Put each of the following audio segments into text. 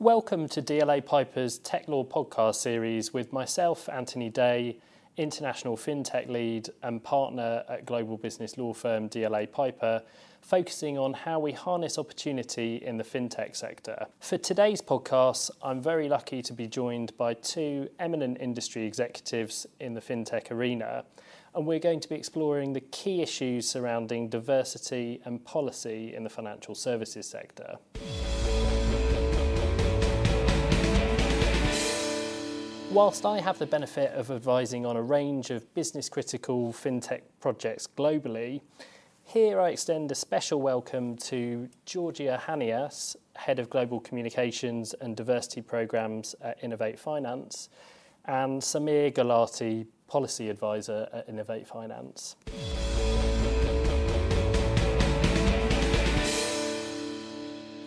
Welcome to DLA Piper's Tech Law podcast series with myself, Anthony Day, international fintech lead and partner at global business law firm DLA Piper, focusing on how we harness opportunity in the fintech sector. For today's podcast, I'm very lucky to be joined by two eminent industry executives in the fintech arena, and we're going to be exploring the key issues surrounding diversity and policy in the financial services sector. Whilst I have the benefit of advising on a range of business critical fintech projects globally, here I extend a special welcome to Georgia Hanias, Head of Global Communications and Diversity Programs at Innovate Finance, and Sameer Gulati, Policy Advisor at Innovate Finance.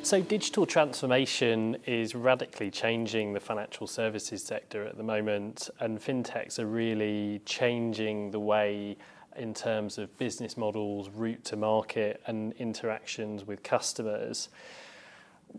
So, digital transformation is radically changing the financial services sector at the moment, and fintechs are really changing the way, in terms of business models, route to market, and interactions with customers.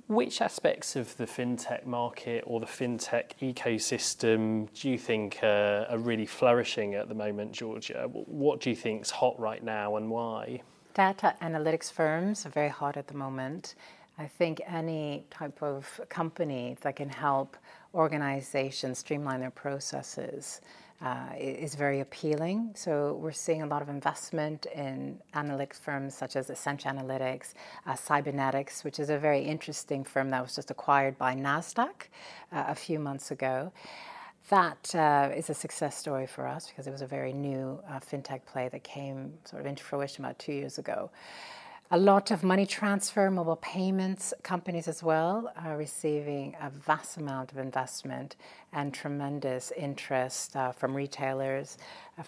Which aspects of the fintech market or the fintech ecosystem do you think are, are really flourishing at the moment, Georgia? What do you think is hot right now and why? Data analytics firms are very hot at the moment I think any type of company that can help organizations streamline their processes uh, is very appealing. So we're seeing a lot of investment in analytics firms such as Accenture Analytics, uh, Sybenetix, which is a very interesting firm that was just acquired by Nasdaq uh, a few months ago. That uh, is a success story for us because it was a very new uh, fintech play that came sort of into fruition about two years ago. A lot of money transfer, mobile payments companies as well are receiving a vast amount of investment and tremendous interest uh, from retailers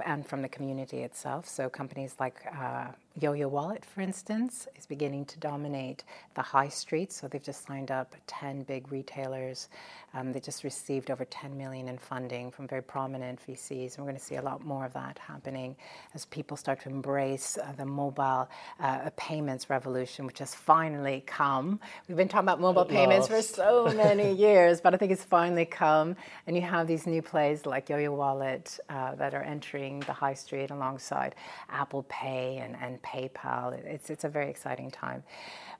and from the community itself. So companies like uh, YoYo Wallet, for instance, is beginning to dominate the high street. So they've just signed up 10 big retailers. Um, they just received over 10 million in funding from very prominent VCs. And we're going to see a lot more of that happening as people start to embrace uh, the mobile uh, payments revolution, which has finally come. We've been talking about mobile payments for so many years, but I think it's finally come. And you have these new plays like YoYo Wallet uh, that are entering the high street alongside Apple Pay and, and PayPal. It's, it's a very exciting time.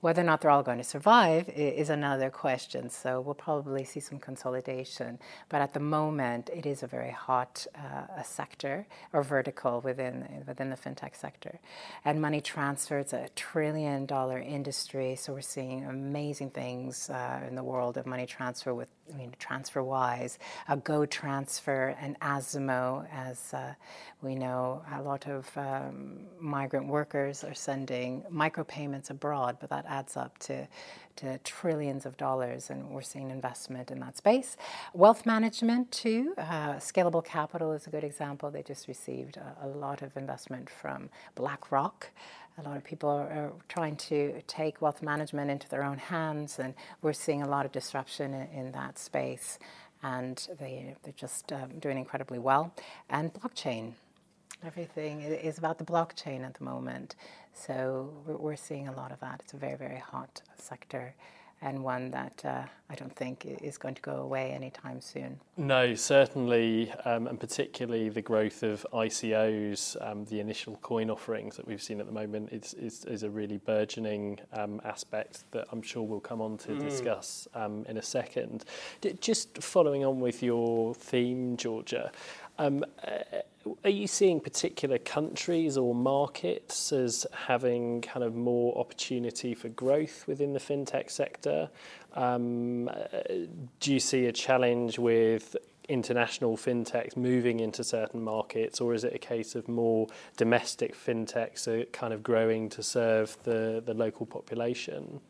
Whether or not they're all going to survive is another question. So we'll probably see some consolidation. But at the moment, it is a very hot uh, sector or vertical within within the fintech sector. And money transfer, it's a trillion dollar industry. So we're seeing amazing things uh, in the world of money transfer with I mean, TransferWise, a Go Transfer, and Azimo, as uh, we know, a lot of um, migrant workers are sending micropayments abroad, but that adds up to, to trillions of dollars, and we're seeing investment in that space. Wealth management, too. Uh, scalable capital is a good example. They just received a, a lot of investment from BlackRock. A lot of people are, are, trying to take wealth management into their own hands, and we're seeing a lot of disruption in, in that space. And they, they're just um, doing incredibly well. And blockchain. Everything is about the blockchain at the moment. So we're seeing a lot of that. It's a very, very hot sector and one that uh, I don't think is going to go away anytime soon. No, certainly, um, and particularly the growth of ICOs, um, the initial coin offerings that we've seen at the moment, is, is, is a really burgeoning um, aspect that I'm sure we'll come on to mm. discuss um, in a second. Just following on with your theme, Georgia, um, uh, are you seeing particular countries or markets as having kind of more opportunity for growth within the fintech sector? Um, do you see a challenge with international fintechs moving into certain markets, or is it a case of more domestic fintechs kind of growing to serve the local population?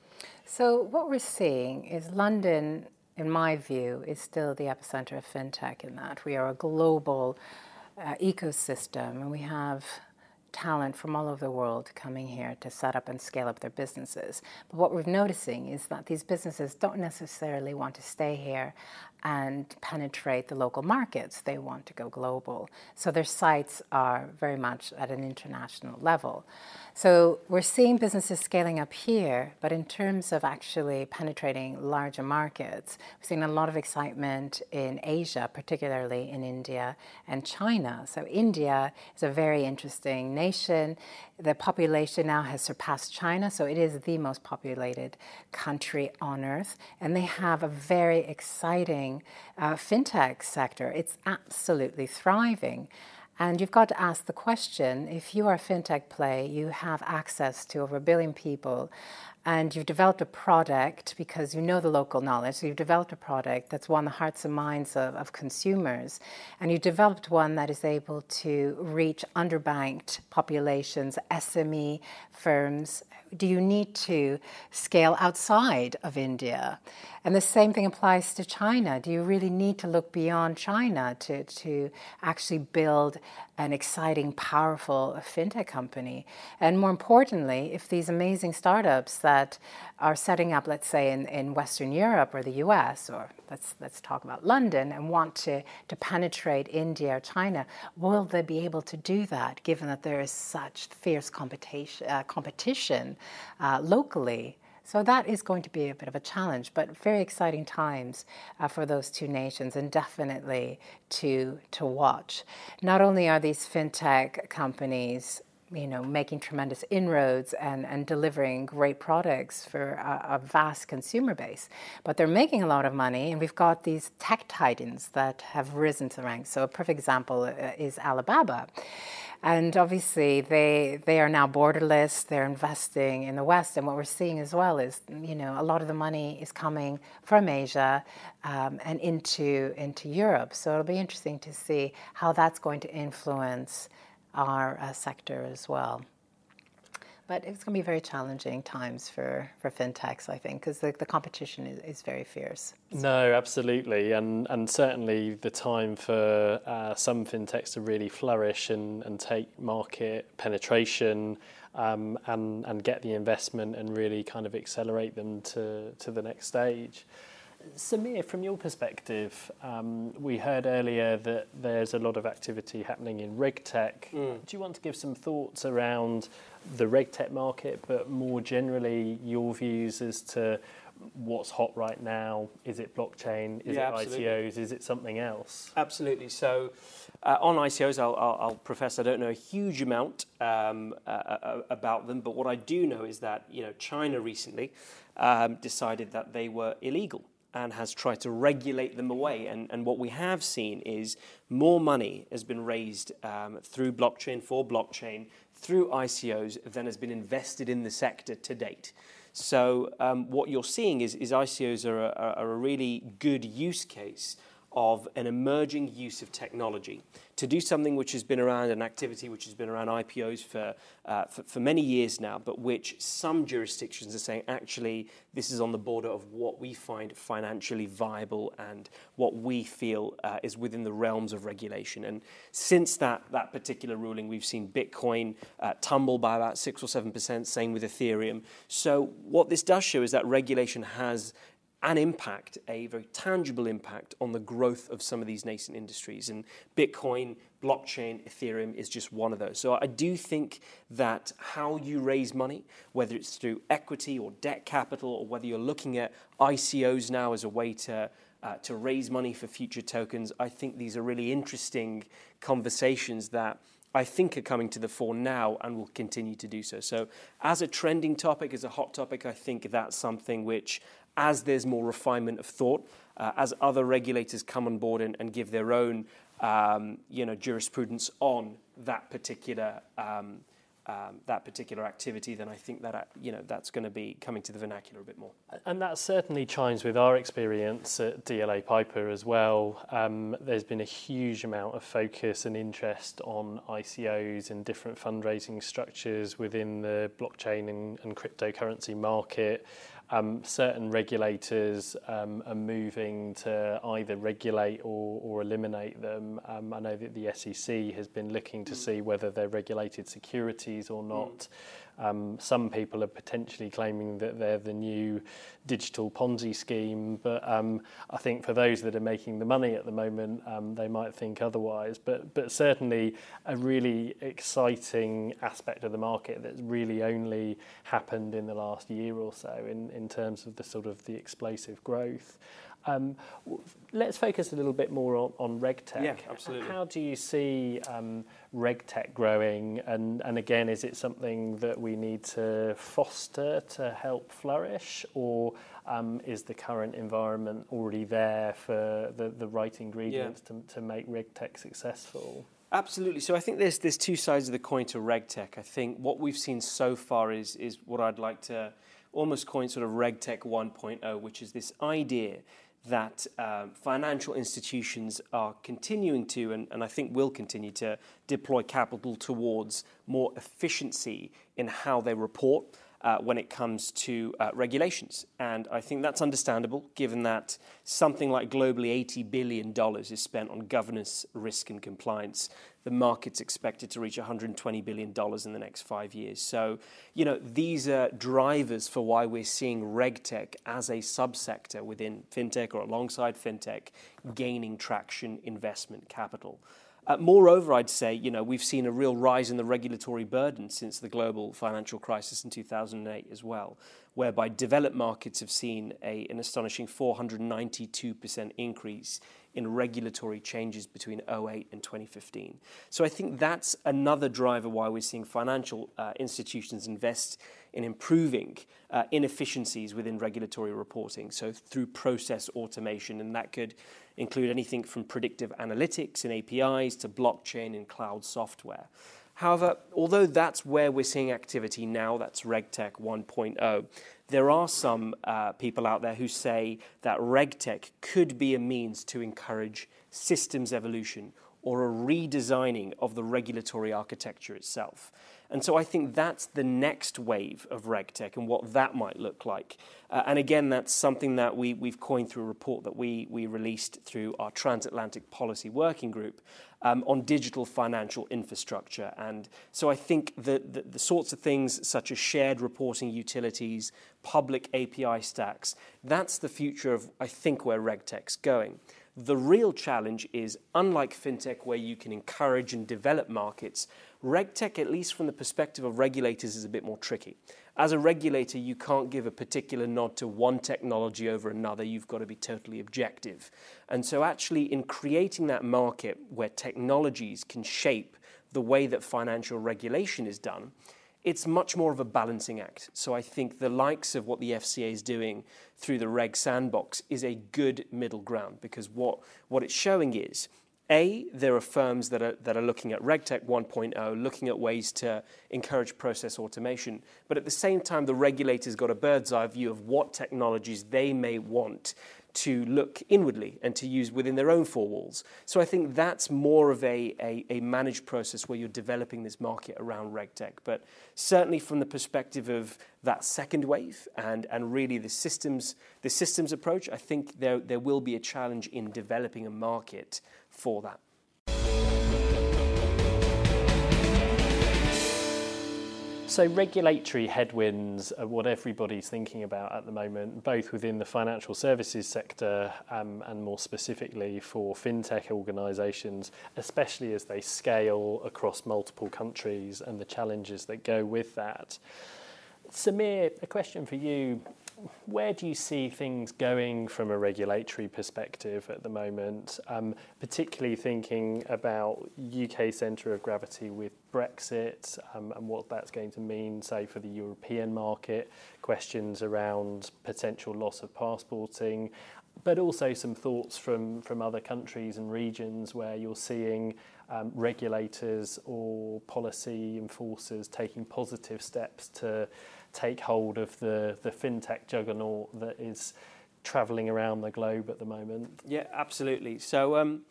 So, what we're seeing is London, in my view, is still the epicenter of fintech in that we are a global uh, ecosystem, and we have talent from all over the world coming here to set up and scale up their businesses. But what we're noticing is that these businesses don't necessarily want to stay here and penetrate the local markets. They want to go global. So their sites are very much at an international level. So we're seeing businesses scaling up here, but in terms of actually penetrating larger markets, we've seen a lot of excitement in Asia, particularly in India and China. So India is a very interesting nation. The population now has surpassed China, so it is the most populated country on earth, and they have a very exciting uh, fintech sector. It's absolutely thriving. And you've got to ask the question if you are a fintech play, you have access to over a billion people, and you've developed a product because you know the local knowledge. So you've developed a product that's won the hearts and minds of, of consumers, and you've developed one that is able to reach underbanked populations, SME firms. Do you need to scale outside of India? And the same thing applies to China. Do you really need to look beyond China to, to actually build an exciting, powerful fintech company? And more importantly, if these amazing startups that are setting up, let's say, in, in Western Europe or the US, or let's, let's talk about London, and want to, to penetrate India or China, will they be able to do that given that there is such fierce competition, uh, competition uh, locally? So that is going to be a bit of a challenge, but very exciting times uh, for those two nations, and definitely to to watch. Not only are these fintech companies you know, making tremendous inroads and, and delivering great products for a, a, vast consumer base. But they're making a lot of money, and we've got these tech titans that have risen to the ranks. So a perfect example uh, is Alibaba. And obviously, they they are now borderless. They're investing in the West, and what we're seeing as well is, you know, a lot of the money is coming from Asia um, and into into Europe. So it'll be interesting to see how that's going to influence our uh, sector as well. But it's going to be very challenging times for, for fintechs, I think, because the, the competition is, is very fierce. No, absolutely. And, and certainly the time for uh, some fintechs to really flourish and, and take market penetration um, and, and get the investment and really kind of accelerate them to, to the next stage. Sameer, from your perspective, um, we heard earlier that there's a lot of activity happening in regtech. Mm. Do you want to give some thoughts around the regtech market, but more generally, your views as to what's hot right now? Is it blockchain? Is yeah, it absolutely. ICOs? Is it something else? Absolutely. So, uh, on ICOs, I'll, I'll, I'll, profess I don't know a huge amount um, uh, uh, about them, but what I do know is that you know China recently um, decided that they were illegal and has tried to regulate them away. And, and what we have seen is more money has been raised um, through blockchain, for blockchain, through ICOs than has been invested in the sector to date. So um, what you're seeing is, is ICOs are a, are a really good use case of an emerging use of technology to do something which has been around, an activity which has been around IPOs for, uh, for, for, many years now, but which some jurisdictions are saying actually this is on the border of what we find financially viable and what we feel uh, is within the realms of regulation. And since that, that particular ruling, we've seen Bitcoin uh, tumble by about six or seven percent, same with Ethereum. So what this does show is that regulation has an impact, a very tangible impact on the growth of some of these nascent industries. And Bitcoin, blockchain, Ethereum is just one of those. So I do think that how you raise money, whether it's through equity or debt capital, or whether you're looking at ICOs now as a way to uh, to raise money for future tokens, I think these are really interesting conversations that I think are coming to the fore now and will continue to do so. So, as a trending topic, as a hot topic, I think that's something which as there's more refinement of thought, uh, as other regulators come on board and, and give their own um, you know, jurisprudence on that particular um, um, that particular activity, then I think that uh, you know that's going to be coming to the vernacular a bit more. And that certainly chimes with our experience at DLA Piper as well. Um, there's been a huge amount of focus and interest on ICOs and different fundraising structures within the blockchain and, and cryptocurrency market. Um, certain regulators um, are moving to either regulate or, or eliminate them. Um, I know that the SEC has been looking to mm. see whether they're regulated securities or not. Mm. Um, some people are potentially claiming that they're the new digital Ponzi scheme, but um, I think for those that are making the money at the moment, um, they might think otherwise. But, but certainly a really exciting aspect of the market that's really only happened in the last year or so in, in terms of the sort of the explosive growth. Um, let's focus a little bit more on, on RegTech. Yeah, absolutely. How do you see um, RegTech growing? And, and again, is it something that we need to foster to help flourish? Or um, is the current environment already there for the, the right ingredients yeah. to, to make RegTech successful? Absolutely. So I think there's there's two sides of the coin to RegTech. I think what we've seen so far is is what I'd like to almost coin sort of RegTech 1.0, which is this idea that um, financial institutions are continuing to, and, and I think will continue to, deploy capital towards more efficiency in how they report uh, when it comes to uh, regulations. And I think that's understandable given that something like globally $80 billion is spent on governance, risk, and compliance. The market's expected to reach $120 billion in the next five years. So, you know, these are drivers for why we're seeing RegTech as a subsector within fintech or alongside fintech gaining traction, investment, capital. Uh, moreover, I'd say you know we've seen a real rise in the regulatory burden since the global financial crisis in 2008 as well, whereby developed markets have seen a, an astonishing 492% increase in regulatory changes between 08 and 2015. So I think that's another driver why we're seeing financial uh, institutions invest in improving uh, inefficiencies within regulatory reporting. So through process automation, and that could include anything from predictive analytics and APIs to blockchain and cloud software. However, although that's where we're seeing activity now, that's RegTech 1.0, there are some uh, people out there who say that RegTech could be a means to encourage systems evolution or a redesigning of the regulatory architecture itself. And so I think that's the next wave of RegTech and what that might look like. Uh, and again, that's something that we, we've coined through a report that we, we released through our Transatlantic Policy Working Group um, on digital financial infrastructure. And so I think that the, the sorts of things such as shared reporting utilities, public API stacks, that's the future of, I think, where RegTech's going. The real challenge is, unlike fintech, where you can encourage and develop markets, RegTech, at least from the perspective of regulators, is a bit more tricky. As a regulator, you can't give a particular nod to one technology over another. You've got to be totally objective. And so, actually, in creating that market where technologies can shape the way that financial regulation is done, it's much more of a balancing act. So I think the likes of what the FCA is doing through the Reg Sandbox is a good middle ground because what, what it's showing is a, there are firms that are, that are looking at RegTech 1.0, looking at ways to encourage process automation. But at the same time, the regulator's got a bird's eye view of what technologies they may want to look inwardly and to use within their own four walls. So I think that's more of a, a, a managed process where you're developing this market around RegTech. But certainly from the perspective of that second wave and, and really the systems, the systems approach, I think there, there will be a challenge in developing a market for that. So, regulatory headwinds are what everybody's thinking about at the moment, both within the financial services sector um, and more specifically for fintech organisations, especially as they scale across multiple countries and the challenges that go with that. Sameer, a question for you where do you see things going from a regulatory perspective at the moment, um, particularly thinking about UK centre of gravity with Brexit um, and what that's going to mean, say, for the European market, questions around potential loss of passporting, but also some thoughts from, from other countries and regions where you're seeing um, regulators or policy enforcers taking positive steps to take hold of the, the fintech juggernaut that is traveling around the globe at the moment? Yeah, absolutely. So um,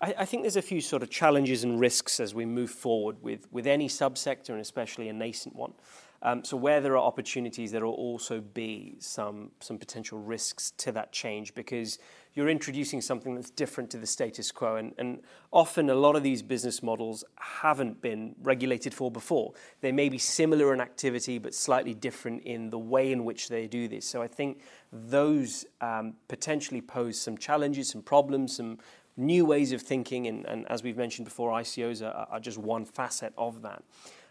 I, I, think there's a few sort of challenges and risks as we move forward with, with any subsector and especially a nascent one. Um, so where there are opportunities, there will also be some some potential risks to that change because you're introducing something that's different to the status quo. And, and often a lot of these business models haven't been regulated for before. They may be similar in activity, but slightly different in the way in which they do this. So I think those um, potentially pose some challenges, some problems, some new ways of thinking. And, and as we've mentioned before, ICOs are, are just one facet of that.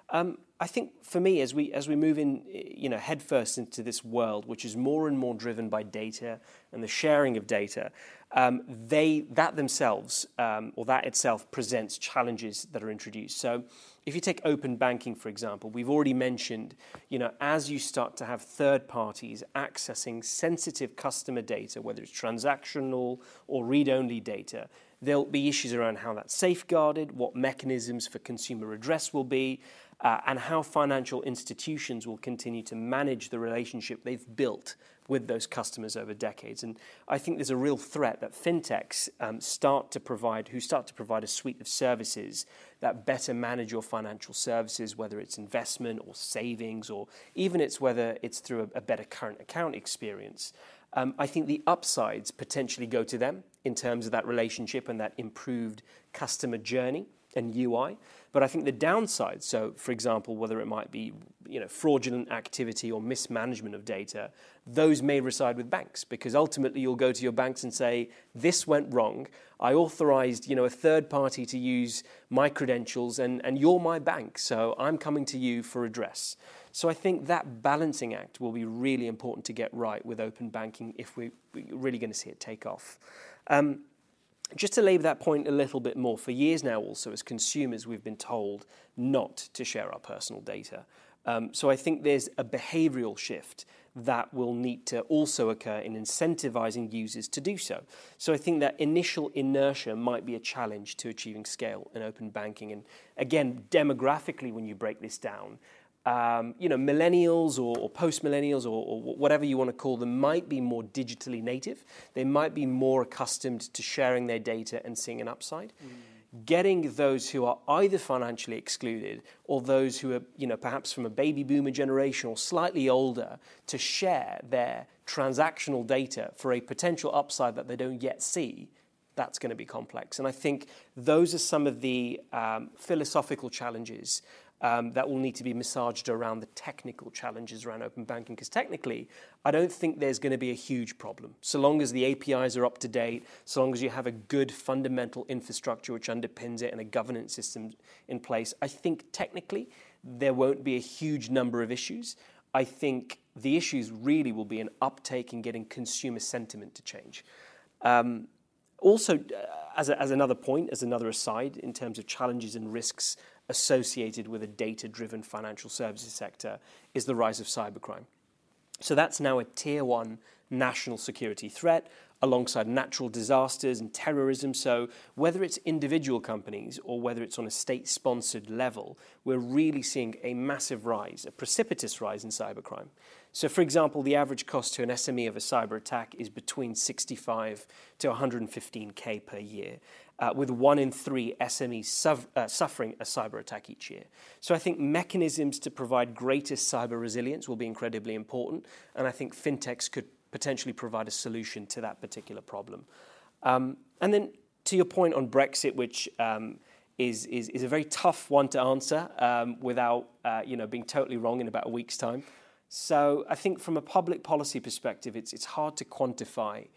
Um, I think for me, as we as we move in, you know, headfirst into this world, which is more and more driven by data and the sharing of data, um, they that themselves um, or that itself presents challenges that are introduced. So, if you take open banking, for example, we've already mentioned, you know, as you start to have third parties accessing sensitive customer data, whether it's transactional or read-only data, there'll be issues around how that's safeguarded, what mechanisms for consumer redress will be uh, and how financial institutions will continue to manage the relationship they've built with those customers over decades. And I think there's a real threat that fintechs um, start to provide, who start to provide a suite of services that better manage your financial services, whether it's investment or savings, or even it's whether it's through a, a better current account experience. Um, I think the upsides potentially go to them in terms of that relationship and that improved customer journey and UI. But I think the downside, so for example, whether it might be you know, fraudulent activity or mismanagement of data, those may reside with banks because ultimately you'll go to your banks and say, this went wrong. I authorized you know, a third party to use my credentials and, and you're my bank, so I'm coming to you for redress. So I think that balancing act will be really important to get right with open banking if we're really going to see it take off. Um, just to labour that point a little bit more, for years now, also as consumers, we've been told not to share our personal data. Um, so I think there's a behavioural shift that will need to also occur in incentivizing users to do so. So I think that initial inertia might be a challenge to achieving scale in open banking. And again, demographically, when you break this down, um, you know, millennials or, or post millennials or, or, whatever you want to call them might be more digitally native. They might be more accustomed to sharing their data and seeing an upside. Mm. Getting those who are either financially excluded or those who are, you know, perhaps from a baby boomer generation or slightly older to share their transactional data for a potential upside that they don't yet see that's going to be complex. And I think those are some of the um, philosophical challenges um, that will need to be massaged around the technical challenges around open banking. Because technically, I don't think there's going to be a huge problem. So long as the APIs are up to date, so long as you have a good fundamental infrastructure which underpins it and a governance system in place, I think technically there won't be a huge number of issues. I think the issues really will be an uptake in getting consumer sentiment to change. Um, also, uh, as, a, as another point, as another aside, in terms of challenges and risks associated with a data driven financial services sector is the rise of cybercrime. So that's now a tier one national security threat alongside natural disasters and terrorism. So, whether it's individual companies or whether it's on a state sponsored level, we're really seeing a massive rise, a precipitous rise in cybercrime. So, for example, the average cost to an SME of a cyber attack is between 65 to 115k per year uh, with one in three SMEs uh, suffering a cyber attack each year. So I think mechanisms to provide greater cyber resilience will be incredibly important, and I think fintechs could potentially provide a solution to that particular problem. Um, and then to your point on Brexit, which um, is, is, is, a very tough one to answer um, without uh, you know, being totally wrong in about a week's time. So I think from a public policy perspective, it's, it's hard to quantify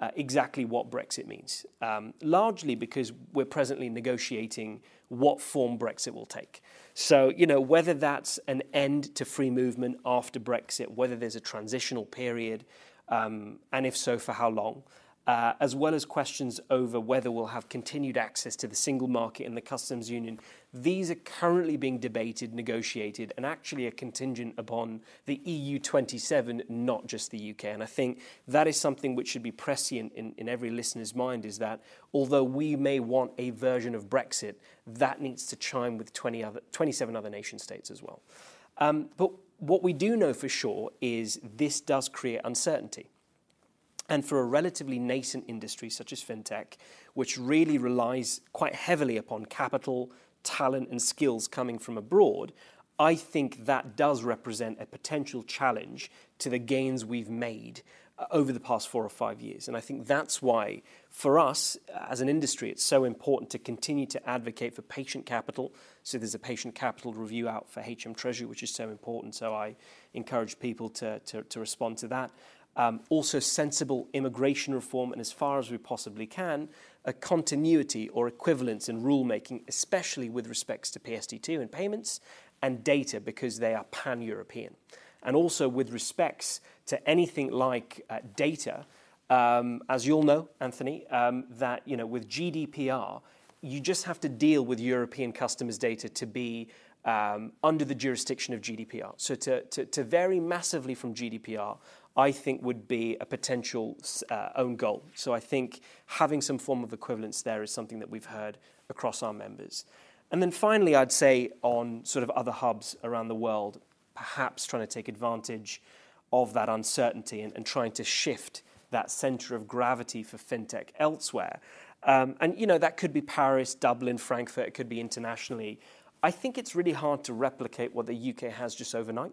uh, exactly what Brexit means, um, largely because we're presently negotiating what form Brexit will take. So, you know, whether that's an end to free movement after Brexit, whether there's a transitional period, um, and if so, for how long, as well as questions over whether we'll have continued access to the single market and the customs union. These are currently being debated, negotiated, and actually are contingent upon the EU 27, not just the UK. And I think that is something which should be prescient in, in every listener's mind is that although we may want a version of Brexit, that needs to chime with 20 other, 27 other nation states as well. Um, but what we do know for sure is this does create uncertainty. And for a relatively nascent industry such as fintech, which really relies quite heavily upon capital, talent, and skills coming from abroad, I think that does represent a potential challenge to the gains we've made uh, over the past four or five years. And I think that's why, for us as an industry, it's so important to continue to advocate for patient capital. So there's a patient capital review out for HM Treasury, which is so important. So I encourage people to, to, to respond to that. Um, also, sensible immigration reform, and as far as we possibly can, a continuity or equivalence in rulemaking, especially with respects to PSD2 and payments and data, because they are pan European. And also with respects to anything like uh, data, um, as you'll know, Anthony, um, that you know, with GDPR, you just have to deal with European customers' data to be um, under the jurisdiction of GDPR. So to, to, to vary massively from GDPR I think would be a potential uh, own goal. So I think having some form of equivalence there is something that we've heard across our members. And then finally, I'd say on sort of other hubs around the world, perhaps trying to take advantage of that uncertainty and, and trying to shift that center of gravity for fintech elsewhere. Um, and, you know, that could be Paris, Dublin, Frankfurt, it could be internationally. I think it's really hard to replicate what the UK has just overnight.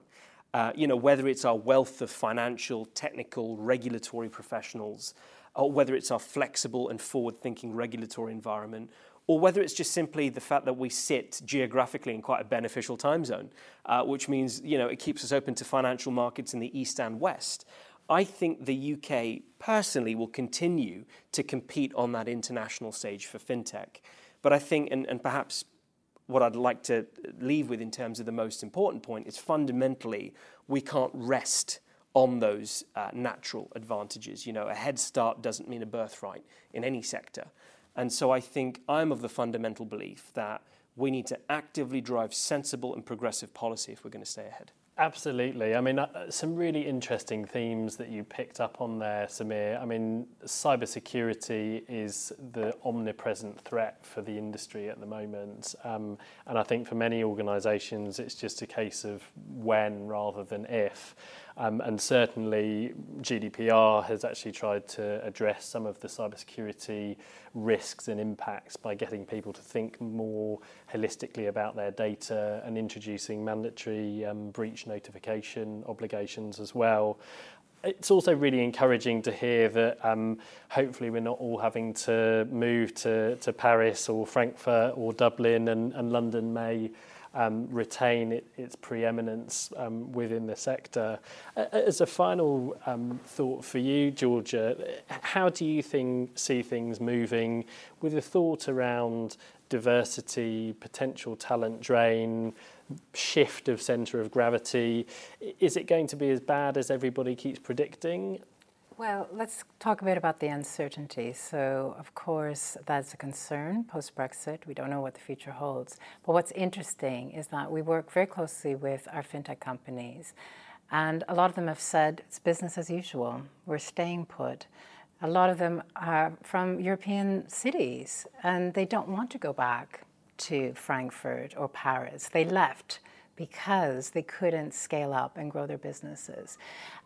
Uh, you know, whether it's our wealth of financial, technical, regulatory professionals, or whether it's our flexible and forward-thinking regulatory environment, or whether it's just simply the fact that we sit geographically in quite a beneficial time zone, uh, which means you know it keeps us open to financial markets in the east and west. I think the UK personally will continue to compete on that international stage for fintech. But I think, and, and perhaps what I'd like to leave with in terms of the most important point is fundamentally we can't rest on those uh, natural advantages. You know, a head start doesn't mean a birthright in any sector. And so I think I'm of the fundamental belief that we need to actively drive sensible and progressive policy if we're going to stay ahead. Absolutely. I mean, uh, some really interesting themes that you picked up on there, Sameer. I mean, cybersecurity is the omnipresent threat for the industry at the moment. Um, and I think for many organisations, it's just a case of when rather than if. Um, and certainly, GDPR has actually tried to address some of the cybersecurity risks and impacts by getting people to think more holistically about their data and introducing mandatory um, breach notification obligations as well. It's also really encouraging to hear that um, hopefully we're not all having to move to, to Paris or Frankfurt or Dublin and, and London may um, retain it, its preeminence um, within the sector. As a final um, thought for you, Georgia, how do you think, see things moving with a thought around diversity, potential talent drain, shift of centre of gravity? Is it going to be as bad as everybody keeps predicting? Well, let's talk a bit about the uncertainty. So, of course, that's a concern post Brexit. We don't know what the future holds. But what's interesting is that we work very closely with our fintech companies, and a lot of them have said it's business as usual. We're staying put. A lot of them are from European cities, and they don't want to go back to Frankfurt or Paris. They left because they couldn't scale up and grow their businesses.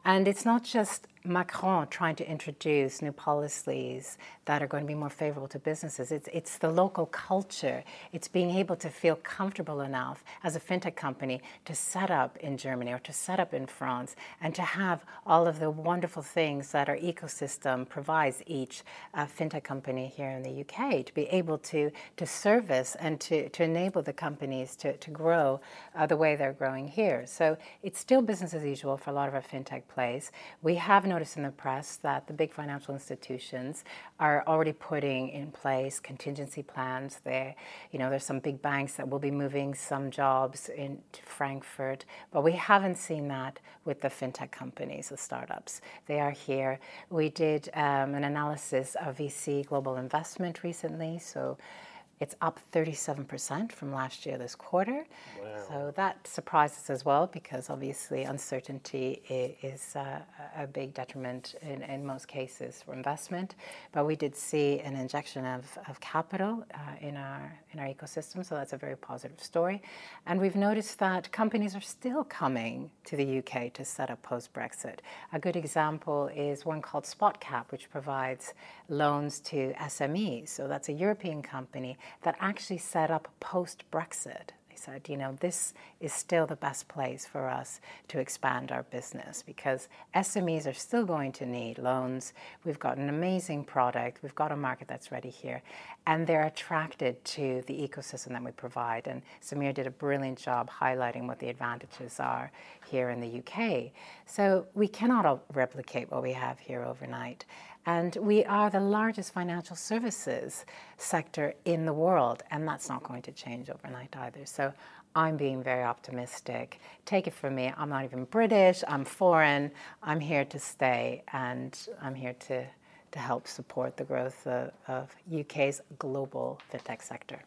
And it's not just Macron trying to introduce new policies that are going to be more favorable to businesses. It's, it's the local culture. It's being able to feel comfortable enough as a fintech company to set up in Germany or to set up in France and to have all of the wonderful things that our ecosystem provides each uh, fintech company here in the UK to be able to, to service and to, to enable the companies to, to grow uh, the way they're growing here. So it's still business as usual for a lot of our fintech plays. We have noticed in the press that the big financial institutions are already putting in place contingency plans. There, you know, there's some big banks that will be moving some jobs into Frankfurt, but we haven't seen that with the fintech companies, the startups. They are here. We did um, an analysis of VC global investment recently, so it's up 37% from last year this quarter. Wow. So that surprises as well because obviously uncertainty is uh, a big detriment in, in most cases for investment. But we did see an injection of, of capital uh, in, our, in our ecosystem, so that's a very positive story. And we've noticed that companies are still coming to the UK to set up post Brexit. A good example is one called SpotCap, which provides loans to SMEs. So that's a European company that actually set up post Brexit. They said, you know, this is still the best place for us to expand our business because SMEs are still going to need loans. We've got an amazing product, we've got a market that's ready here, and they're attracted to the ecosystem that we provide. And Sameer did a brilliant job highlighting what the advantages are here in the UK. So we cannot replicate what we have here overnight. And we are the largest financial services sector in the world, and that's not going to change overnight either. So I'm being very optimistic. Take it from me, I'm not even British, I'm foreign, I'm here to stay, and I'm here to, to help support the growth of, of UK's global fintech sector.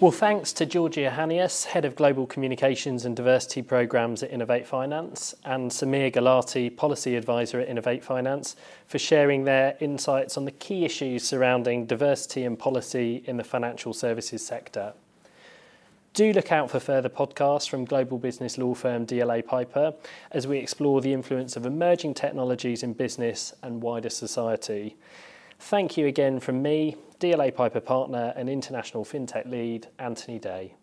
Well, thanks to Georgia Hanias, Head of Global Communications and Diversity Programs at Innovate Finance, and Sameer Gulati, Policy Advisor at Innovate Finance, for sharing their insights on the key issues surrounding diversity and policy in the financial services sector. Do look out for further podcasts from global business law firm DLA Piper as we explore the influence of emerging technologies in business and wider society. Thank you again from me, DLA Piper partner and international fintech lead, Anthony Day.